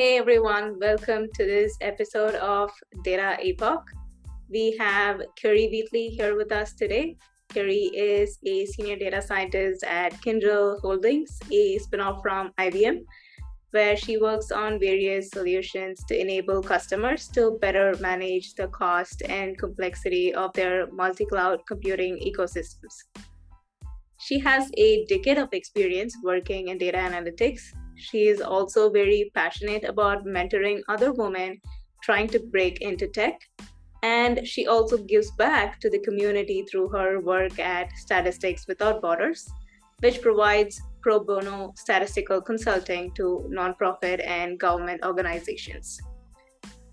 Hey everyone, welcome to this episode of Data Epoch. We have Keri Wheatley here with us today. Keri is a senior data scientist at Kyndryl Holdings, a spinoff from IBM, where she works on various solutions to enable customers to better manage the cost and complexity of their multi cloud computing ecosystems. She has a decade of experience working in data analytics she is also very passionate about mentoring other women trying to break into tech. And she also gives back to the community through her work at Statistics Without Borders, which provides pro bono statistical consulting to nonprofit and government organizations.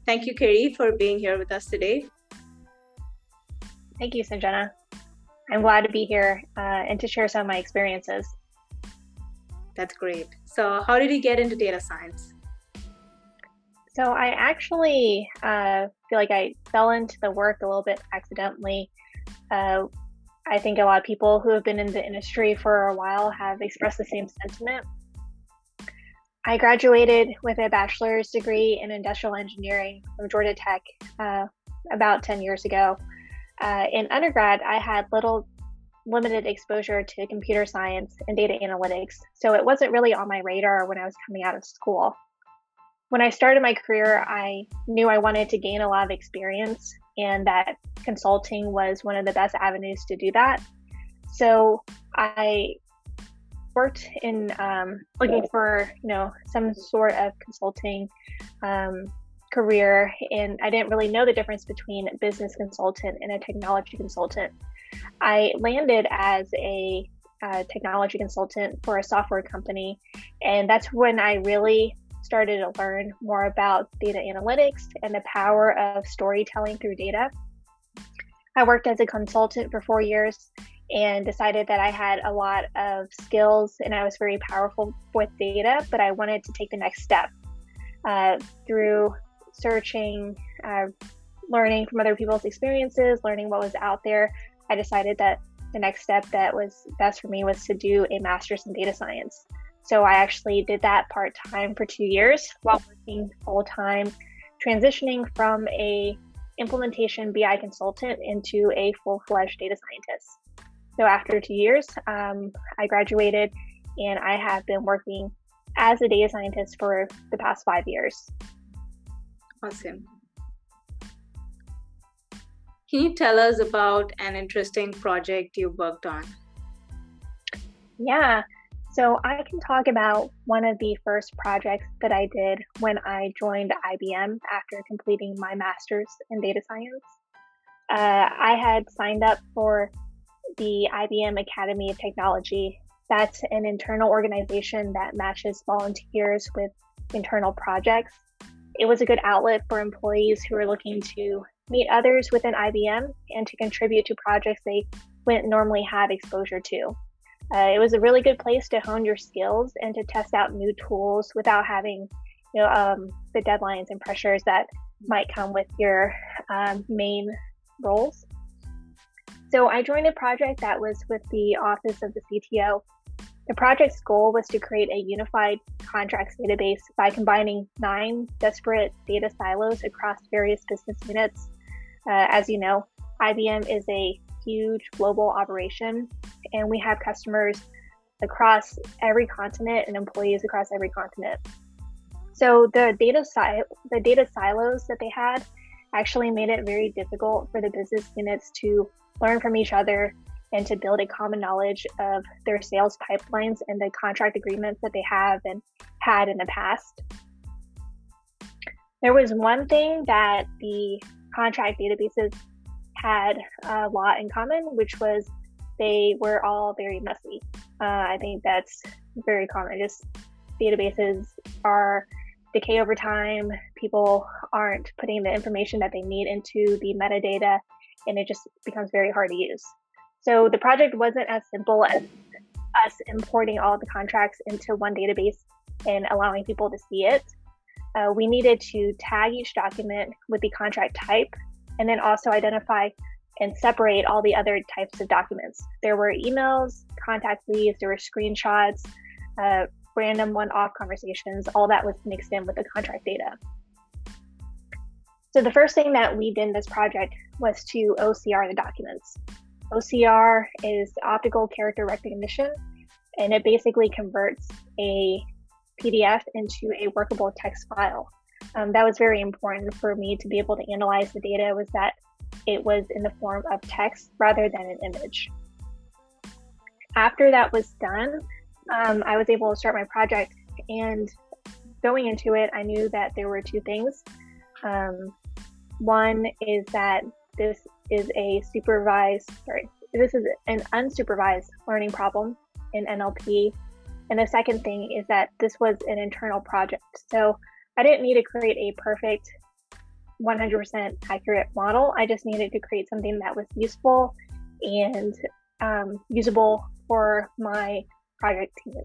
Thank you, Keri, for being here with us today. Thank you, Sanjana. I'm glad to be here uh, and to share some of my experiences. That's great. So, how did you get into data science? So, I actually uh, feel like I fell into the work a little bit accidentally. Uh, I think a lot of people who have been in the industry for a while have expressed the same sentiment. I graduated with a bachelor's degree in industrial engineering from Georgia Tech uh, about 10 years ago. Uh, in undergrad, I had little limited exposure to computer science and data analytics, so it wasn't really on my radar when I was coming out of school. When I started my career, I knew I wanted to gain a lot of experience and that consulting was one of the best avenues to do that. So I worked in um, looking for you know some sort of consulting um, career, and I didn't really know the difference between a business consultant and a technology consultant. I landed as a uh, technology consultant for a software company, and that's when I really started to learn more about data analytics and the power of storytelling through data. I worked as a consultant for four years and decided that I had a lot of skills and I was very powerful with data, but I wanted to take the next step uh, through searching, uh, learning from other people's experiences, learning what was out there. I decided that the next step that was best for me was to do a master's in data science. So I actually did that part time for two years while working full time, transitioning from a implementation BI consultant into a full fledged data scientist. So after two years, um, I graduated and I have been working as a data scientist for the past five years. Awesome. Can you tell us about an interesting project you worked on? Yeah, so I can talk about one of the first projects that I did when I joined IBM after completing my master's in data science. Uh, I had signed up for the IBM Academy of Technology. That's an internal organization that matches volunteers with internal projects. It was a good outlet for employees who are looking to meet others within IBM, and to contribute to projects they wouldn't normally have exposure to. Uh, it was a really good place to hone your skills and to test out new tools without having, you know, um, the deadlines and pressures that might come with your um, main roles. So I joined a project that was with the Office of the CTO. The project's goal was to create a unified contracts database by combining nine disparate data silos across various business units uh, as you know, IBM is a huge global operation, and we have customers across every continent and employees across every continent. So the data si- the data silos that they had actually made it very difficult for the business units to learn from each other and to build a common knowledge of their sales pipelines and the contract agreements that they have and had in the past. There was one thing that the contract databases had a lot in common, which was they were all very messy. Uh, I think that's very common. Just databases are decay over time. People aren't putting the information that they need into the metadata, and it just becomes very hard to use. So the project wasn't as simple as us importing all the contracts into one database and allowing people to see it uh, we needed to tag each document with the contract type and then also identify and separate all the other types of documents. There were emails, contact leads, there were screenshots, uh, random one off conversations, all that was mixed in with the contract data. So the first thing that we did in this project was to OCR the documents. OCR is optical character recognition, and it basically converts a PDF into a workable text file. Um, that was very important for me to be able to analyze the data was that it was in the form of text rather than an image. After that was done, um, I was able to start my project and going into it, I knew that there were two things. Um, one is that this is a supervised, sorry, this is an unsupervised learning problem in NLP. And the second thing is that this was an internal project. So I didn't need to create a perfect 100% accurate model. I just needed to create something that was useful and um, usable for my project team.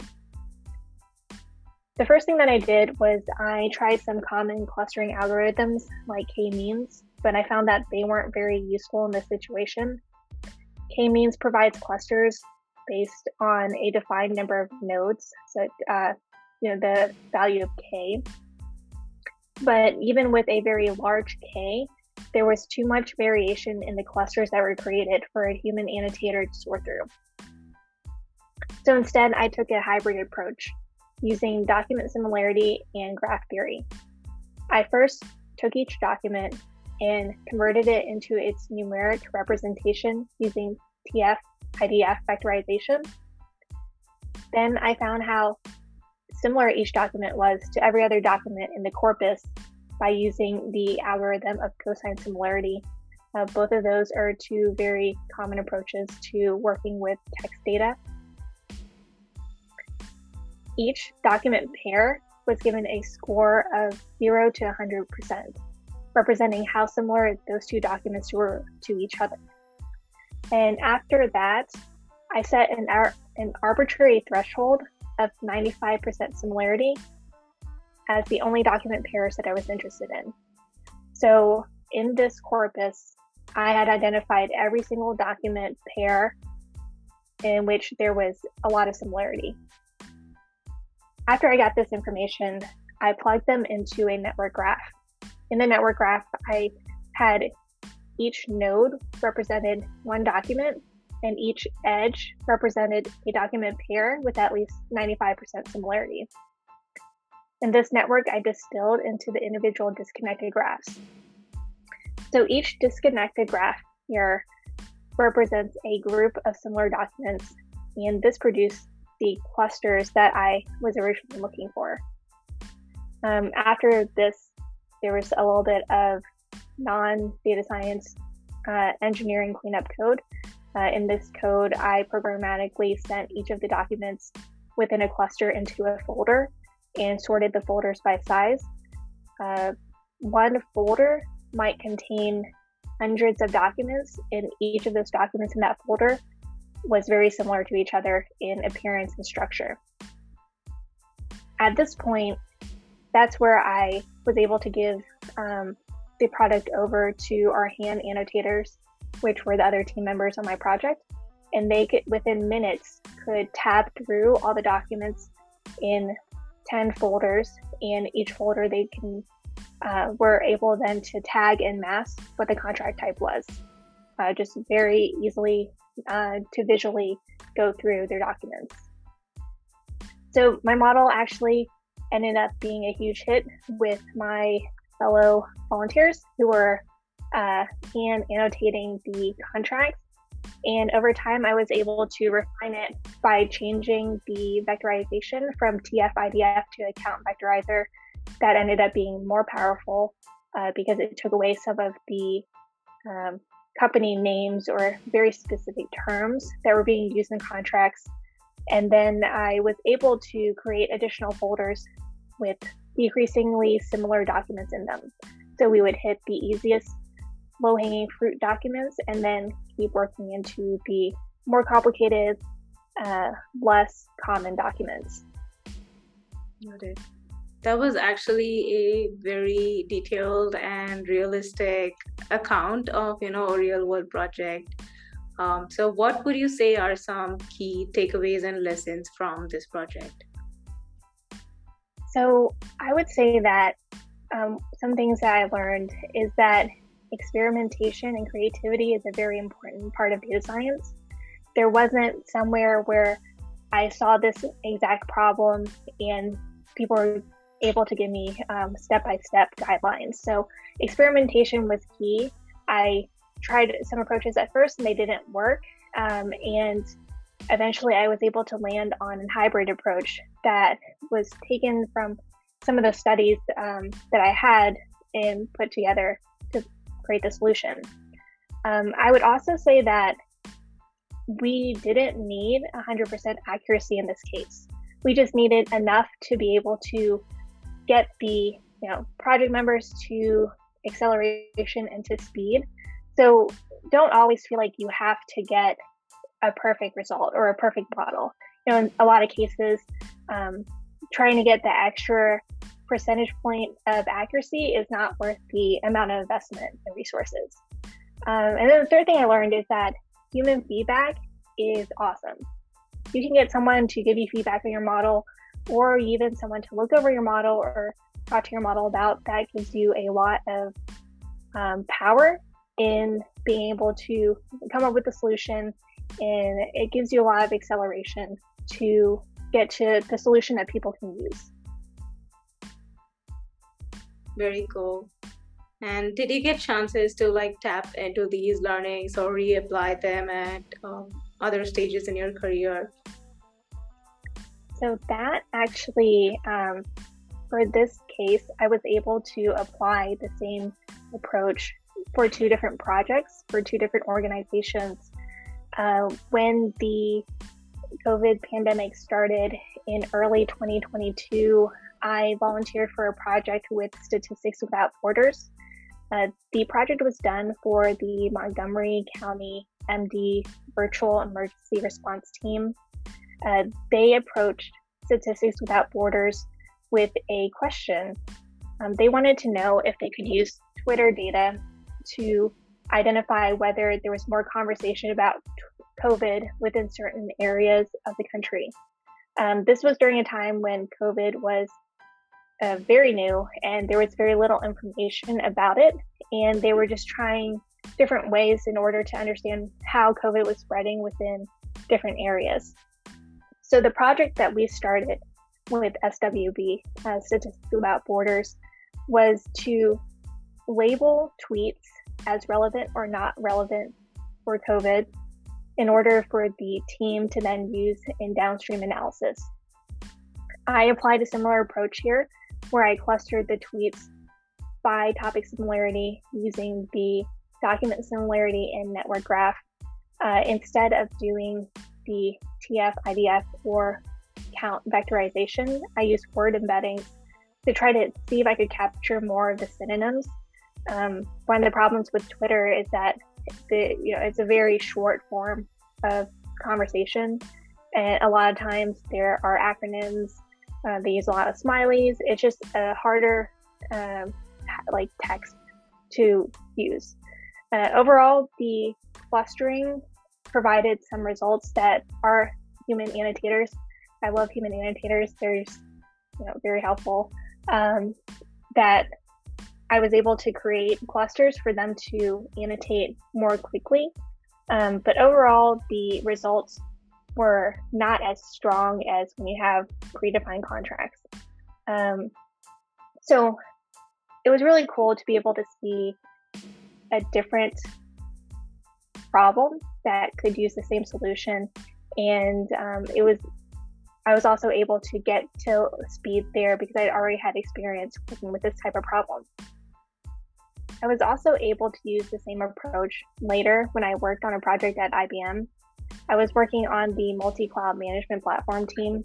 The first thing that I did was I tried some common clustering algorithms like k-means, but I found that they weren't very useful in this situation. K-means provides clusters based on a defined number of nodes, so uh, you know the value of k. But even with a very large k, there was too much variation in the clusters that were created for a human annotator to sort through. So instead, I took a hybrid approach using document similarity and graph theory. I first took each document and converted it into its numeric representation using TF IDF vectorization. Then I found how similar each document was to every other document in the corpus by using the algorithm of cosine similarity. Uh, both of those are two very common approaches to working with text data each document pair was given a score of 0 to 100%, representing how similar those two documents were to each other. And after that, I set an, ar- an arbitrary threshold of 95% similarity as the only document pairs that I was interested in. So in this corpus, I had identified every single document pair in which there was a lot of similarity. After I got this information, I plugged them into a network graph. In the network graph, I had each node represented one document, and each edge represented a document pair with at least 95% similarity. In this network, I distilled into the individual disconnected graphs. So each disconnected graph here represents a group of similar documents, and this produced the clusters that I was originally looking for. Um, after this, there was a little bit of non data science uh, engineering cleanup code. Uh, in this code, I programmatically sent each of the documents within a cluster into a folder and sorted the folders by size. Uh, one folder might contain hundreds of documents, and each of those documents in that folder was very similar to each other in appearance and structure. At this point, that's where I was able to give um, the product over to our hand annotators, which were the other team members on my project. And they could, within minutes, could tab through all the documents in 10 folders. And each folder they can uh, were able then to tag and mask what the contract type was. Uh, just very easily uh, to visually go through their documents. So my model actually ended up being a huge hit with my fellow volunteers who were uh, hand annotating the contracts. And over time, I was able to refine it by changing the vectorization from TF-IDF to account vectorizer. That ended up being more powerful uh, because it took away some of the um, company names or very specific terms that were being used in contracts. And then I was able to create additional folders with decreasingly similar documents in them. So we would hit the easiest low hanging fruit documents and then keep working into the more complicated, uh, less common documents. Noted that was actually a very detailed and realistic account of you know a real world project um, so what would you say are some key takeaways and lessons from this project So I would say that um, some things that I learned is that experimentation and creativity is a very important part of data science. There wasn't somewhere where I saw this exact problem and people were able to give me step by step guidelines. So experimentation was key. I tried some approaches at first and they didn't work. Um, and eventually I was able to land on a hybrid approach that was taken from some of the studies um, that I had and put together to create the solution. Um, I would also say that we didn't need 100% accuracy in this case. We just needed enough to be able to get the you know project members to acceleration and to speed. So don't always feel like you have to get a perfect result or a perfect model. You know, in a lot of cases, um, trying to get the extra percentage point of accuracy is not worth the amount of investment and resources. Um, and then the third thing I learned is that human feedback is awesome. You can get someone to give you feedback on your model, or even someone to look over your model or talk to your model about. That gives you a lot of um, power in being able to come up with a solution and it gives you a lot of acceleration to get to the solution that people can use. Very cool. And did you get chances to like tap into these learnings or reapply them at um, other stages in your career? So that actually, um, for this case, I was able to apply the same approach for two different projects for two different organizations uh, when the COVID pandemic started in early 2022, I volunteered for a project with Statistics Without Borders. Uh, the project was done for the Montgomery County MD Virtual Emergency Response Team. Uh, they approached Statistics Without Borders with a question. Um, they wanted to know if they could use Twitter data to identify whether there was more conversation about COVID within certain areas of the country. Um, this was during a time when COVID was uh, very new and there was very little information about it. And they were just trying different ways in order to understand how COVID was spreading within different areas. So, the project that we started with SWB, uh, Statistics Without Borders, was to label tweets as relevant or not relevant for COVID in order for the team to then use in downstream analysis. I applied a similar approach here where I clustered the tweets by topic similarity using the document similarity and network graph uh, instead of doing the TF, IDF, or count vectorization. I used word embeddings to try to see if I could capture more of the synonyms um, one of the problems with Twitter is that the you know it's a very short form of conversation, and a lot of times there are acronyms. Uh, they use a lot of smileys. It's just a harder um, like text to use. Uh, overall, the clustering provided some results that are human annotators. I love human annotators. They're you know very helpful. Um, that I was able to create clusters for them to annotate more quickly. Um, but overall, the results were not as strong as when you have predefined contracts. Um, so it was really cool to be able to see a different problem that could use the same solution. And um, it was, I was also able to get to speed there because I already had experience working with this type of problem. I was also able to use the same approach later when I worked on a project at IBM. I was working on the multi cloud management platform team,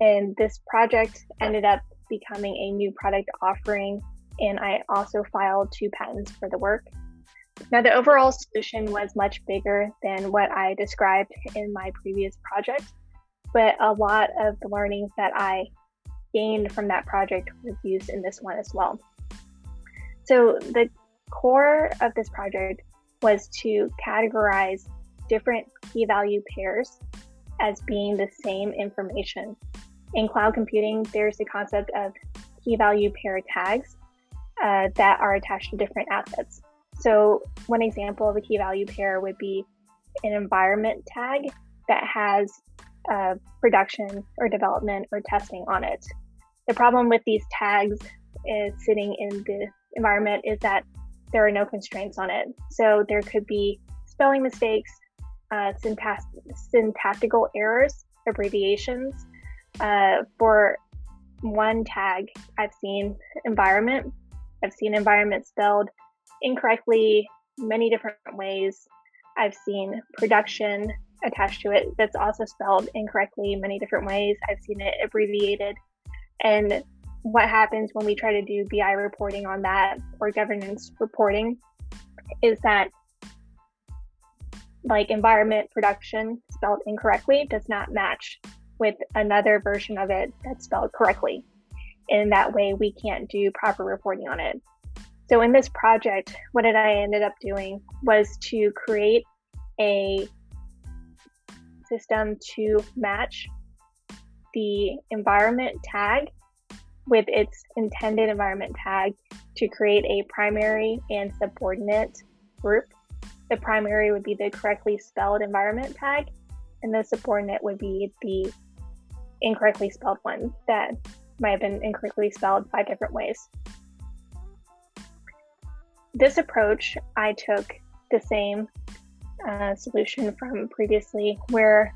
and this project ended up becoming a new product offering, and I also filed two patents for the work. Now, the overall solution was much bigger than what I described in my previous project, but a lot of the learnings that I gained from that project was used in this one as well. So the core of this project was to categorize different key value pairs as being the same information In cloud computing, there's the concept of key value pair tags uh, that are attached to different assets. So, one example of a key value pair would be an environment tag that has uh, production or development or testing on it. The problem with these tags is sitting in the environment is that there are no constraints on it. So there could be spelling mistakes, uh, syntax- syntactical errors, abbreviations. Uh, for one tag, I've seen environment. I've seen environment spelled incorrectly many different ways. I've seen production attached to it that's also spelled incorrectly many different ways. I've seen it abbreviated. And what happens when we try to do BI reporting on that or governance reporting is that like environment production spelled incorrectly does not match with another version of it that's spelled correctly. In that way, we can't do proper reporting on it. So in this project, what did I ended up doing was to create a system to match the environment tag with its intended environment tag to create a primary and subordinate group. The primary would be the correctly spelled environment tag, and the subordinate would be the incorrectly spelled one that might have been incorrectly spelled five different ways. This approach, I took the same uh, solution from previously where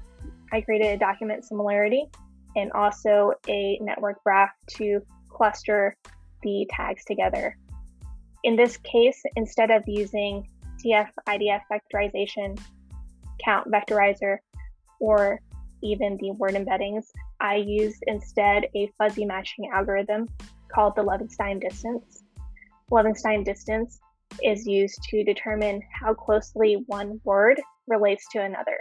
I created a document similarity and also a network graph to cluster the tags together. In this case, instead of using TF IDF vectorization, count vectorizer, or even the word embeddings, I used instead a fuzzy matching algorithm called the Levenshtein distance. Levenshtein distance is used to determine how closely one word relates to another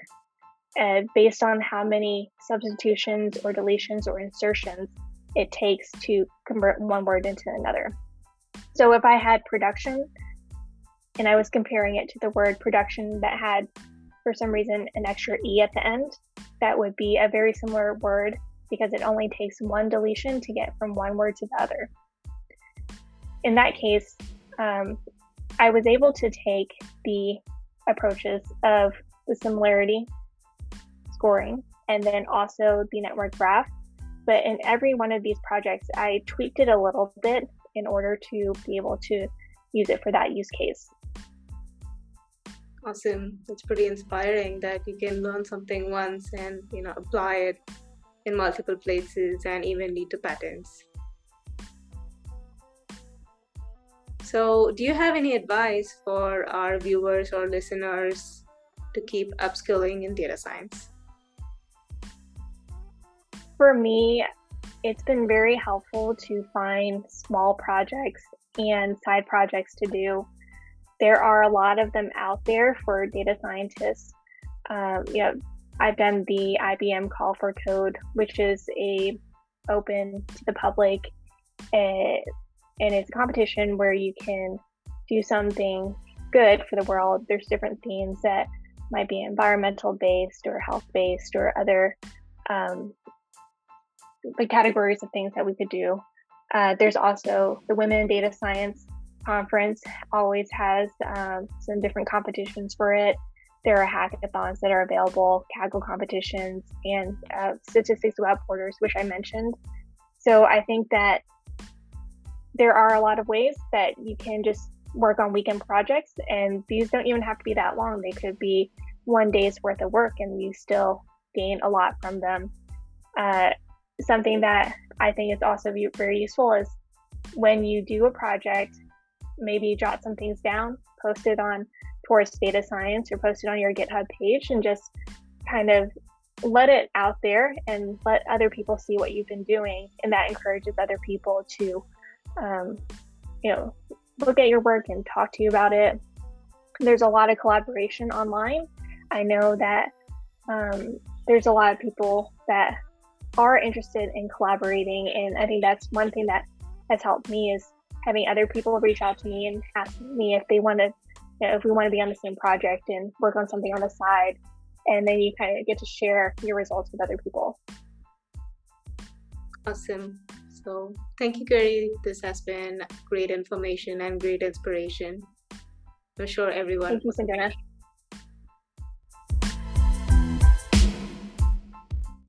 uh, based on how many substitutions or deletions or insertions it takes to convert one word into another. So if I had production and I was comparing it to the word production that had, for some reason, an extra E at the end, that would be a very similar word because it only takes one deletion to get from one word to the other. In that case, um, I was able to take the approaches of the similarity scoring and then also the network graph. But in every one of these projects, I tweaked it a little bit in order to be able to use it for that use case. Awesome. That's pretty inspiring that you can learn something once and you know apply it in multiple places and even lead to patterns. So, do you have any advice for our viewers or listeners to keep upskilling in data science? For me, it's been very helpful to find small projects and side projects to do. There are a lot of them out there for data scientists. Um, you know, I've done the IBM Call for Code, which is a open to the public, uh, and it's a competition where you can do something good for the world. There's different themes that might be environmental based or health based or other um, the categories of things that we could do. Uh, there's also the Women in Data Science Conference, always has um, some different competitions for it. There are hackathons that are available, Kaggle competitions, and uh, Statistics Without Borders, which I mentioned. So I think that there are a lot of ways that you can just work on weekend projects, and these don't even have to be that long. They could be one day's worth of work, and you still gain a lot from them. Uh, something that I think is also very useful is when you do a project, maybe jot some things down, post it on towards data science or post it on your GitHub page and just kind of let it out there and let other people see what you've been doing. And that encourages other people to, um, you know, look at your work and talk to you about it. There's a lot of collaboration online. I know that um, there's a lot of people that are interested in collaborating. And I think that's one thing that has helped me is having other people reach out to me and ask me if they want to, you know, if we want to be on the same project and work on something on the side. And then you kind of get to share your results with other people. Awesome. So thank you, Gary. This has been great information and great inspiration. I'm sure everyone. Thank you.